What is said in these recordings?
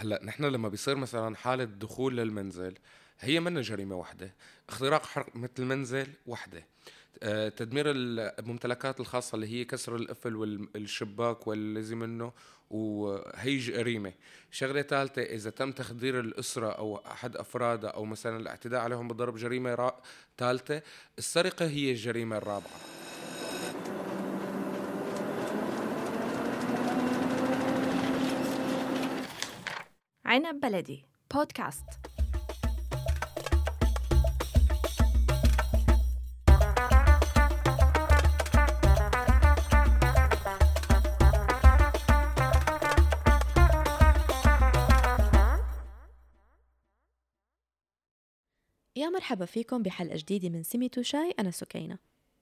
هلأ نحن لما بيصير مثلا حالة دخول للمنزل هي منا جريمة واحدة اختراق حرق مثل المنزل واحدة آه، تدمير الممتلكات الخاصة اللي هي كسر القفل والشباك والذي منه وهي جريمة. شغلة ثالثة إذا تم تخدير الأسرة أو أحد أفرادها أو مثلا الاعتداء عليهم بالضرب جريمة ثالثة السرقة هي الجريمة الرابعة. عنب بلدي. بودكاست. يا مرحبا فيكم بحلقة جديدة من سميتو شاي. أنا سكينة.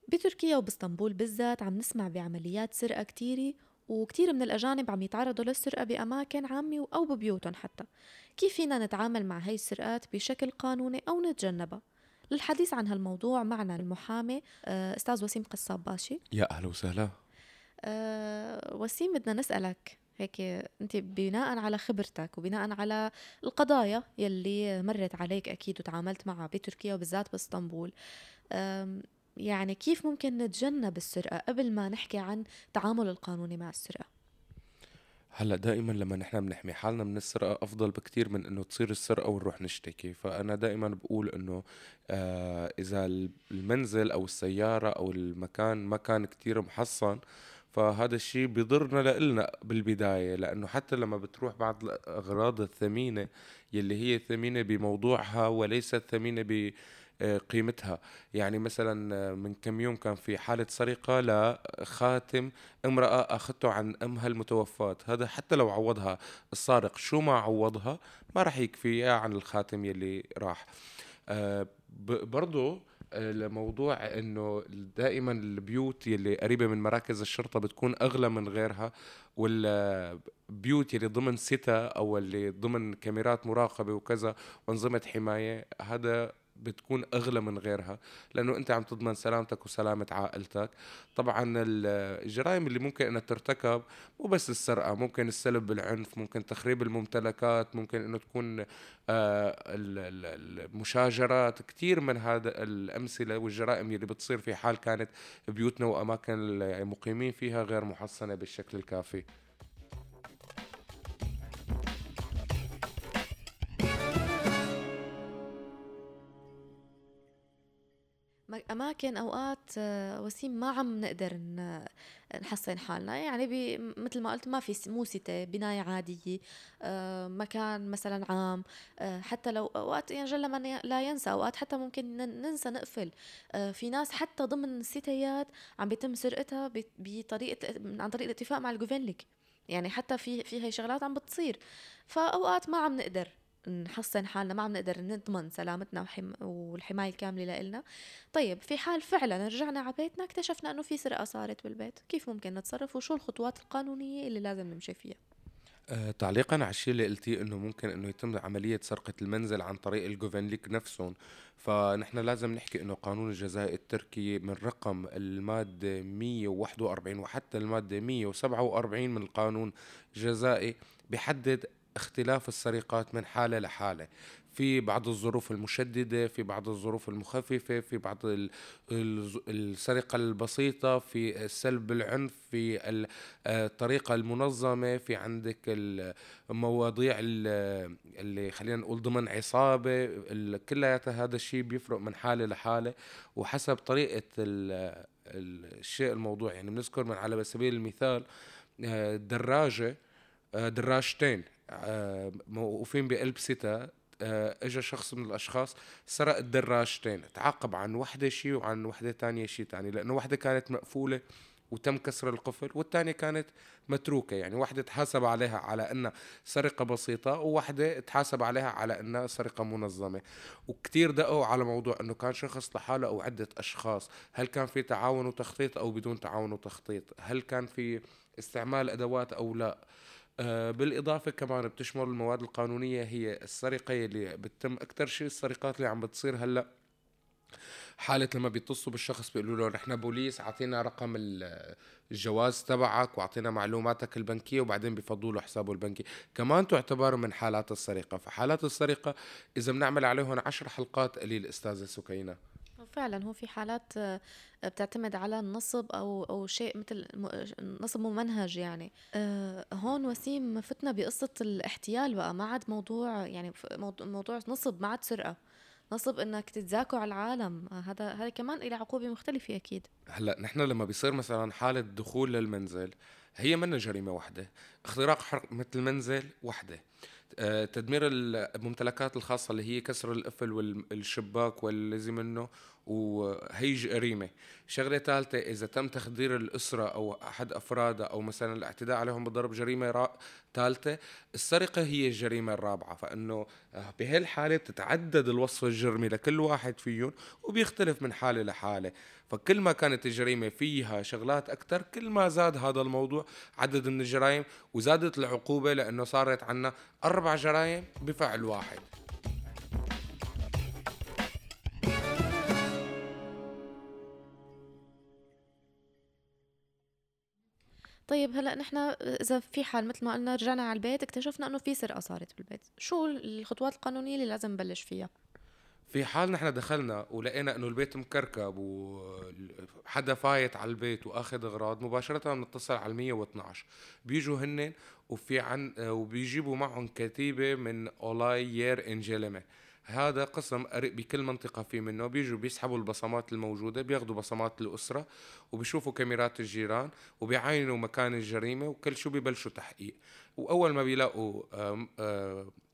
بتركيا وباسطنبول بالذات عم نسمع بعمليات سرقة كتيرة وكتير من الأجانب عم يتعرضوا للسرقة بأماكن عامة أو ببيوتهم حتى. كيف فينا نتعامل مع هاي السرقات بشكل قانوني أو نتجنبها؟ للحديث عن هالموضوع معنا المحامي آه، أستاذ وسيم قصاب باشي. يا أهلا وسهلا. أه وسيم بدنا نسألك هيك أنت بناء على خبرتك وبناء على القضايا يلي مرت عليك أكيد وتعاملت معها بتركيا وبالذات بإسطنبول يعني كيف ممكن نتجنب السرقة قبل ما نحكي عن التعامل القانوني مع السرقة؟ هلأ دائما لما نحن بنحمي حالنا من السرقة أفضل بكتير من إنه تصير السرقة ونروح نشتكي. فأنا دائما بقول إنه آه إذا المنزل أو السيارة أو المكان ما كان كتير محصن فهذا الشيء بيضرنا لإلنا بالبداية. لأنه حتى لما بتروح بعض الأغراض الثمينة يلي هي ثمينة بموضوعها وليست ثمينة قيمتها. يعني مثلا من كم يوم كان في حالة سرقة لخاتم امرأة أخذته عن أمها المتوفاة. هذا حتى لو عوضها السارق شو ما عوضها ما راح يكفيها عن الخاتم يلي راح. آه، برضو لموضوع إنه دائما البيوت يلي قريبة من مراكز الشرطة بتكون أغلى من غيرها والبيوت يلي ضمن ستا أو اللي ضمن كاميرات مراقبة وكذا وانظمه حماية هذا بتكون أغلى من غيرها لأنه أنت عم تضمن سلامتك وسلامة عائلتك. طبعا الجرائم اللي ممكن إنها ترتكب مو بس السرقة ممكن السلب بالعنف ممكن تخريب الممتلكات ممكن إنه تكون آه، المشاجرات. كثير من هذا الأمثلة والجرائم اللي بتصير في حال كانت بيوتنا وأماكن المقيمين فيها غير محصنة بالشكل الكافي. أماكن أوقات آه، وسيم ما عم نقدر نحصن حالنا. يعني مثل ما قلت ما في مو ستة بناية عادية آه، مكان مثلا عام آه، حتى لو أوقات يعني جل من لا ينسى أوقات حتى ممكن ننسى نقفل. في ناس حتى ضمن الستيات عم بيتم سرقتها بطريقة عن طريق الاتفاق مع الجوفنليك يعني حتى في في هي شغلات عم بتصير. فأوقات ما عم نقدر نحصن حالنا ما عم نقدر نضمن سلامتنا وحم... والحماية الكاملة لنا طيب في حال فعلا رجعنا على بيتنا اكتشفنا إنه في سرقة صارت بالبيت. كيف ممكن نتصرف؟ وشو الخطوات القانونية اللي لازم نمشي فيها؟ أه تعليقا على الشيء اللي قلتيه إنه ممكن إنه يتم عملية سرقة المنزل عن طريق الجوفنليك نفسهم. فنحن لازم نحكي إنه قانون الجزائي التركي من رقم المادة 141 وحتى المادة 147 من القانون الجزائي بحدد اختلاف السرقات من حالة لحالة. في بعض الظروف المشددة في بعض الظروف المخففة في بعض السرقة البسيطة في السلب بالعنف في الطريقة المنظمة في عندك المواضيع اللي خلينا نقول ضمن عصابة كلياتها هذا الشيء بيفرق من حالة لحالة. وحسب طريقة الشيء الموضوع يعني بنذكر من على سبيل المثال آه، دراجة آه، دراجتين. آه، موقوفين بقلب ستا آه، اجى شخص من الأشخاص سرق الدراجتين تعاقب عن وحدة شيء وعن وحدة تانية شيء تاني لأنه وحدة كانت مقفولة وتم كسر القفل والثانيه كانت متروكة يعني وحدة تحاسب عليها على إنها سرقة بسيطة ووحدة تحاسب عليها على إنها سرقة منظمة. وكثير دقوا على موضوع إنه كان شخص لحاله أو عدة أشخاص هل كان في تعاون وتخطيط أو بدون تعاون وتخطيط؟ هل كان في استعمال أدوات أو لا؟ آه، بالإضافة كمان بتشمل المواد القانونية هي السرقة اللي بتتم أكثر شيء السرقات اللي عم بتصير هلأ حالة لما بيتصلوا بالشخص بيقولوا له نحن بوليس أعطينا رقم الجواز تبعك وأعطينا معلوماتك البنكية وبعدين بيفضوا له حسابه البنكي. كمان تعتبر من حالات السرقة. فحالات السرقة إذا بنعمل عليهم عشر حلقات قليل أستاذة سكينة. فعلا هو في حالات آه، بتعتمد على النصب أو أو شيء مثل نصب ممنهج يعني. أه هون وسيم فتنا بقصة الاحتيال بقى ما عاد موضوع يعني موضوع نصب ما عاد سرقة. نصب إنك تتذاكوا على العالم. هذا هذا كمان له عقوبة مختلفة أكيد. هلأ نحن لما بيصير مثلا حالة دخول للمنزل هي منا جريمه واحدة اختراق حرق مثل المنزل وحدة. آه، تدمير الممتلكات الخاصة اللي هي كسر القفل والشباك والذي منه وهي جريمة شغلة ثالثة إذا تم تخدير الأسرة أو أحد أفرادها أو مثلا الاعتداء عليهم بالضرب جريمة ثالثة السرقة هي الجريمة الرابعة. فإنه آه، بهالحالة بتتعدد الوصف الجرمي لكل واحد فيهم وبيختلف من حالة لحالة. فكل ما كانت الجريمة فيها شغلات أكثر كل ما زاد هذا الموضوع عدد من الجرائم وزادت العقوبة لأنه صارت عنا أربع جرائم بفعل واحد. طيب هلأ نحن إذا في حال مثل ما قلنا رجعنا على البيت اكتشفنا إنه في سرقة صارت بالبيت. شو الخطوات القانونية اللي لازم نبلش فيها؟ في حال نحن دخلنا ولقينا إنه البيت مكركب وحدا فايت على البيت وأخذ أغراض مباشرة بنتصل على 112 بيجوا هن وفي عن وبيجيبوا معهم كتيبة من أولاي يير هذا قسم بكل منطقة في منه. بيجوا بيسحبوا البصمات الموجودة بياخذوا بصمات الأسرة وبيشوفوا كاميرات الجيران وبيعاينوا مكان الجريمة وكل شو بيبلشوا تحقيق. وأول ما بيلاقوا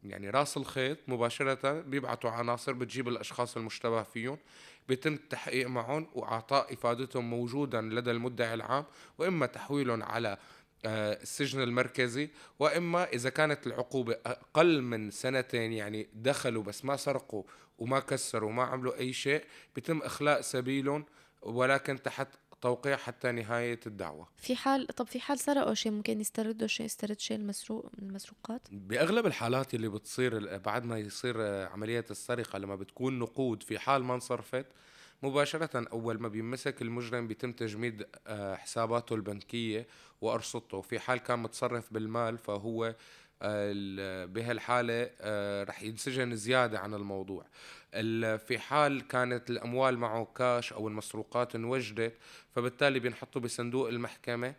يعني راس الخيط مباشرة بيبعتوا عناصر بتجيب الأشخاص المشتبه فيهم بيتم التحقيق معهم وإعطاء إفادتهم موجودا لدى المدعي العام وإما تحويلهم على آه، السجن المركزي وإما إذا كانت العقوبة أقل من سنتين يعني دخلوا بس ما سرقوا وما كسروا وما عملوا أي شيء بيتم إخلاء سبيلهم ولكن تحت توقيع حتى نهاية الدعوة. في حال طب في حال سرقوا شيء ممكن يستردوا شيء يسترد شيء المسروق من المسروقات بأغلب الحالات اللي بتصير بعد ما يصير عملية السرقة لما بتكون نقود في حال ما انصرفت مباشرة أول ما بيمسك المجرم بيتم تجميد آه، حساباته البنكية وأرصدته. في حال كان متصرف بالمال فهو بهالحالة آه، رح ينسجن زيادة عن الموضوع. في حال كانت الأموال معه كاش أو المسروقات انوجدت فبالتالي بينحطوا بصندوق المحكمة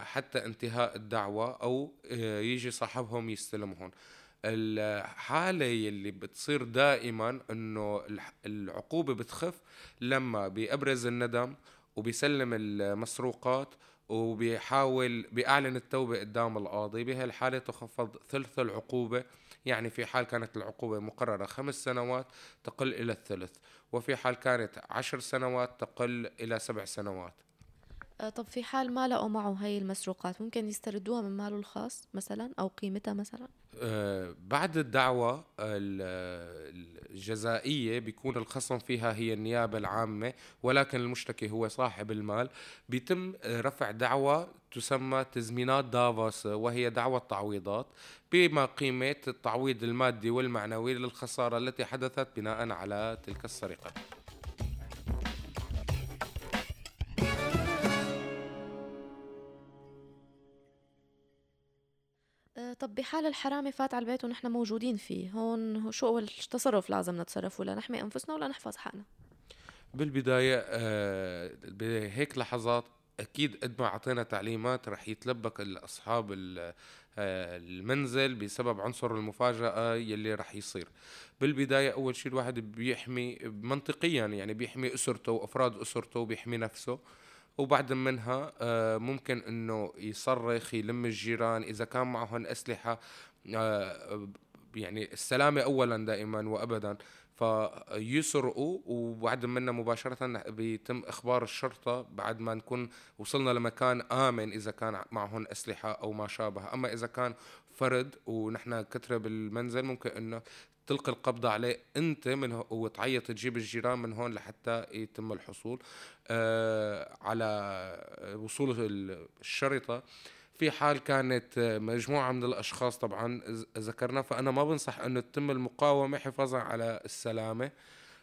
حتى انتهاء الدعوة أو يجي صاحبهم يستلمهم. الحالة اللي بتصير دائما إنه العقوبة بتخف لما بيأبرز الندم وبيسلم المسروقات وبيحاول بيعلن التوبة قدام القاضي. بهالحالة تخفض ثلث العقوبة يعني في حال كانت العقوبة مقررة خمس سنوات تقل إلى الثلث وفي حال كانت عشر سنوات تقل إلى سبع سنوات. طب في حال ما لقوا معه هاي المسروقات ممكن يستردوها من ماله الخاص مثلا أو قيمتها مثلا؟ أه بعد الدعوة الجزائية بيكون الخصم فيها هي النيابة العامة ولكن المشتكي هو صاحب المال. بيتم رفع دعوة تسمى تزمينات دافوس وهي دعوة تعويضات بما قيمة التعويض المادي والمعنوي للخسارة التي حدثت بناء على تلك السرقة. طب بحال الحرامي فات على البيت ونحن موجودين فيه هون شو أول تصرف لازم نتصرف ولا نحمي أنفسنا ولا نحفظ حقنا بالبداية آه بهيك لحظات أكيد قد ما أعطينا تعليمات رح يتلبك أصحاب آه، المنزل بسبب عنصر المفاجأة يلي رح يصير. بالبداية أول شيء الواحد بيحمي منطقيا يعني بيحمي أسرته وأفراد أسرته وبيحمي نفسه. وبعد منها آه، ممكن إنه يصرخ يلم الجيران. إذا كان معهم أسلحة آه، يعني السلامة اولا دائما وابدا. فيسرقوا وبعد منا مباشرة بيتم إخبار الشرطة بعد ما نكون وصلنا لمكان آمن إذا كان معهم أسلحة أو ما شابه. أما إذا كان فرد ونحن كثرة بالمنزل ممكن إنه تلقي القبض عليه أنت من وتعيط تجيب الجيران من هون لحتى يتم الحصول. آه على وصول الشرطة في حال كانت مجموعة من الأشخاص طبعا ذكرنا فأنا ما بنصح أنه تتم المقاومة حفاظا على السلامة.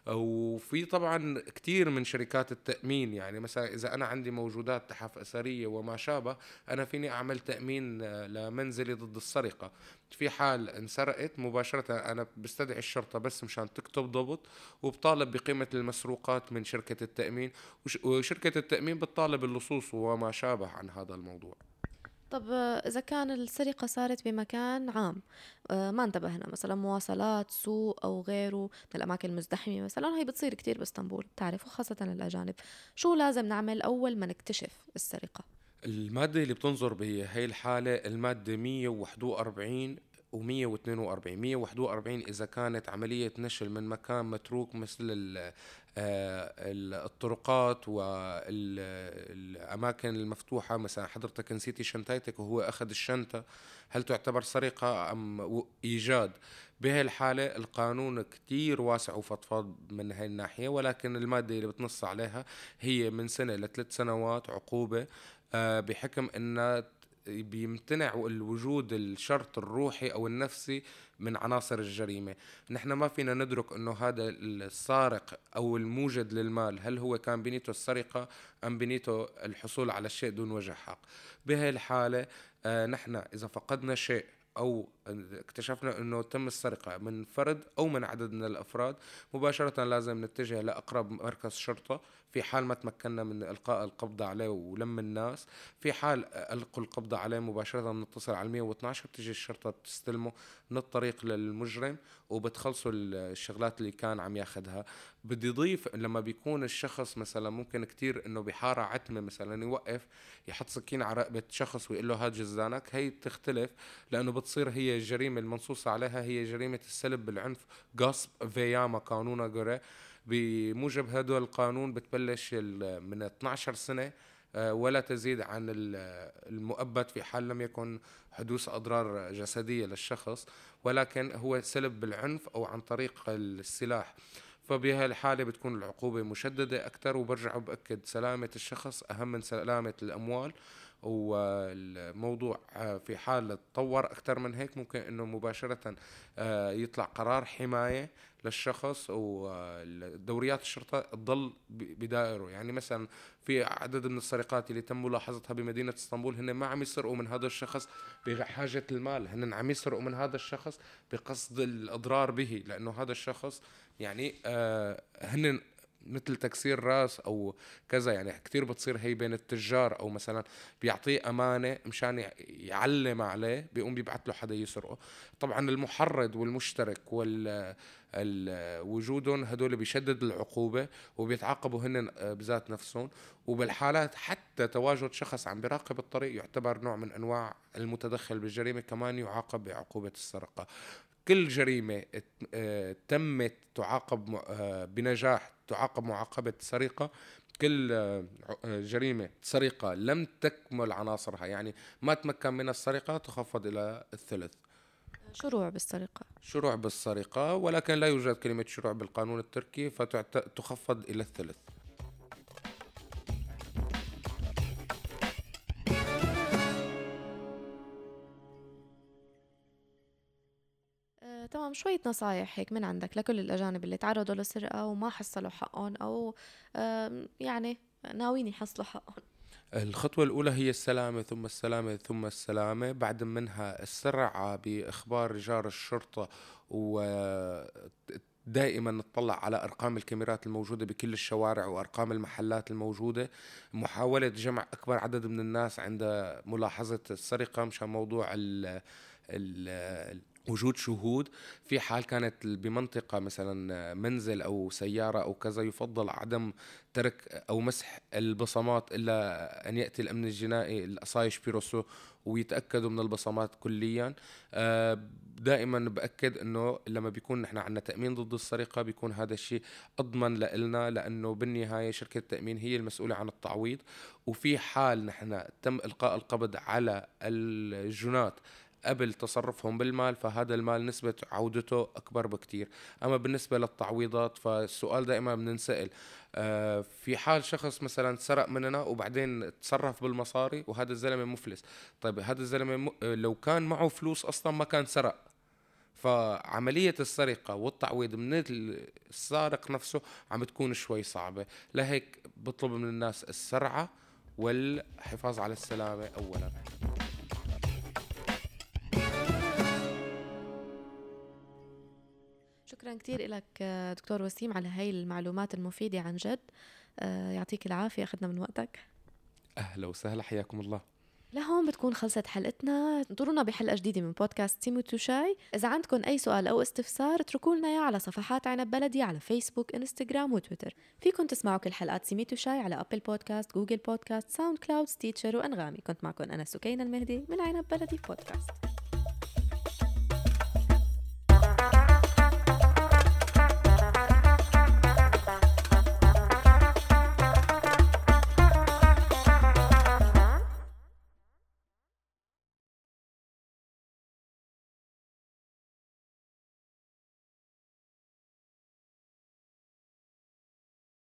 وفي طبعا كثير من شركات التأمين يعني مثلا إذا أنا عندي موجودات تحف أثرية وما شابه أنا فيني أعمل تأمين لمنزلي ضد السرقة. في حال انسرقت مباشرة أنا بستدعي الشرطة بس مشان تكتب ضبط وبطالب بقيمة المسروقات من شركة التأمين. وشركة التأمين بتطالب اللصوص وما شابه عن هذا الموضوع. طب إذا كان السرقة صارت بمكان عام آه، ما انتبهنا مثلا مواصلات سوق أو غيره من الأماكن المزدحمة مثلا هي بتصير كتير بإسطنبول بتعرفوا خاصة الأجانب شو لازم نعمل أول ما نكتشف السرقة؟ المادة اللي بتنظر بهي الحالة المادة 141 و 142 141 إذا كانت عملية نشل من مكان متروك مثل آه، الطرقات والأماكن المفتوحة. مثلا حضرتك نسيتي شنطتك وهو أخذ الشنطة. هل تعتبر سرقة أم إيجاد؟ بهي الحالة القانون كتير واسع وفضفاض من هاي الناحية ولكن المادة اللي بتنص عليها هي من سنة لثلاث سنوات عقوبة آه، بحكم أن بيمتنع الوجود الشرط الروحي أو النفسي من عناصر الجريمة، نحن ما فينا ندرك إنه هذا السارق أو الموجد للمال هل هو كان بنيته السرقة أم بنيته الحصول على الشيء دون وجه حق. بهي الحاله آه نحن إذا فقدنا شيء أو اكتشفنا إنه تم السرقة من فرد أو من عدد من الأفراد مباشرة لازم نتجه لأقرب مركز شرطة في حال ما تمكنا من إلقاء القبض عليه ولم الناس في حال ألقوا القبض عليه مباشرة نتصل على 112 بتجي الشرطة بتستلمه من الطريق للمجرم وبتخلصوا الشغلات اللي كان عم ياخذها بدي ضيف لما بيكون الشخص مثلا ممكن كتير إنه بحارة عتمة مثلا يوقف يحط سكين على رقبة شخص ويقول له هات جزانك هي بتختلف لأنه بتصير هي الجريمه المنصوص عليها هي جريمة السلب بالعنف غصب فياما قانونا جوري بموجب هذا القانون بتبلش من 12 سنة آه، ولا تزيد عن المؤبد في حال لم يكن حدوث أضرار جسدية للشخص ولكن هو سلب بالعنف أو عن طريق السلاح. فبهي الحالة بتكون العقوبة مشددة أكثر وبرجع بأكد سلامة الشخص أهم من سلامة الأموال. والموضوع آه، في حال تطور أكثر من هيك ممكن أنه مباشرة آه، يطلع قرار حماية للشخص ودوريات الشرطة تضل بدائره. يعني مثلا في عدد من السرقات اللي تم ملاحظتها بمدينة إسطنبول هن ما عم يسرقوا من هذا الشخص بحاجة المال هن عم يسرقوا من هذا الشخص بقصد الإضرار به لأنه هذا الشخص يعني آه هن مثل تكسير راس أو كذا يعني كثير بتصير هي بين التجار أو مثلا بيعطيه أمانة مشان يعلم عليه بيقوم بيبعث له حدا يسرقه. طبعا المحرض والمشترك وال وجودهم هدول بيشدد العقوبة وبيتعاقبوا هن بذات نفسهم. وبالحالات حتى تواجد شخص عم بيراقب الطريق يعتبر نوع من أنواع المتدخل بالجريمة كمان يعاقب بعقوبة السرقة. كل جريمة آه، تمت تعاقب آه، بنجاح تعاقب معاقبة سرقة. كل آه، جريمة سرقة لم تكمل عناصرها يعني ما تمكن من السرقة تخفض إلى الثلث. شروع بالسرقة. شروع بالسرقة ولكن لا يوجد كلمة شروع بالقانون التركي فتخفض إلى الثلث. تمام شوية نصايح هيك من عندك لكل الأجانب اللي تعرضوا لسرقة وما حصلوا حقهم أو يعني ناويين يحصلوا حقهم؟ الخطوة الأولى هي السلامة ثم السلامة ثم السلامة. بعد منها السرعة بإخبار رجال الشرطة و دائما نطلع على أرقام الكاميرات الموجودة بكل الشوارع وأرقام المحلات الموجودة. محاولة جمع أكبر عدد من الناس عند ملاحظة السرقة مشان موضوع ال ال وجود شهود. في حال كانت بمنطقة مثلا منزل أو سيارة أو كذا يفضل عدم ترك أو مسح البصمات إلا أن يأتي الأمن الجنائي الأصايش بيروسو ويتأكدوا من البصمات كليا. آه، دائما بأكد أنه لما بيكون نحن عندنا تأمين ضد السرقة بيكون هذا الشيء أضمن لنا لأنه بالنهاية شركة التأمين هي المسؤولة عن التعويض. وفي حال نحن تم إلقاء القبض على الجنات قبل تصرفهم بالمال فهذا المال نسبة عودته أكبر بكتير. أما بالنسبة للتعويضات فالسؤال دائما بننسأل آه في حال شخص مثلا سرق مننا وبعدين تصرف بالمصاري وهذا الزلمة مفلس. طيب هذا الزلمة م... لو كان معه فلوس أصلا ما كان سرق. فعملية السرقة والتعويض من السارق نفسه عم تكون شوي صعبة. لهيك بطلب من الناس السرعة والحفاظ على السلامة أولا. شكرا كثير لك دكتور وسيم على هاي المعلومات المفيدة عن جد. آه، يعطيك العافية أخذنا من وقتك. أهلا وسهلا حياكم الله. لهون بتكون خلصت حلقتنا. انطرونا بحلقة جديدة من بودكاست تيمو توشاي إذا عندكم أي سؤال أو استفسار اتركوا لنا إياه على صفحات عنب بلدي على فيسبوك إنستغرام وتويتر فيكم تسمعوا كل حلقات سيميت وشاي على Apple Podcast Google Podcast SoundCloud Stitcher وأنغامي كنت معكم أنا سكينة المهدي من عنب بلدي بودكاست.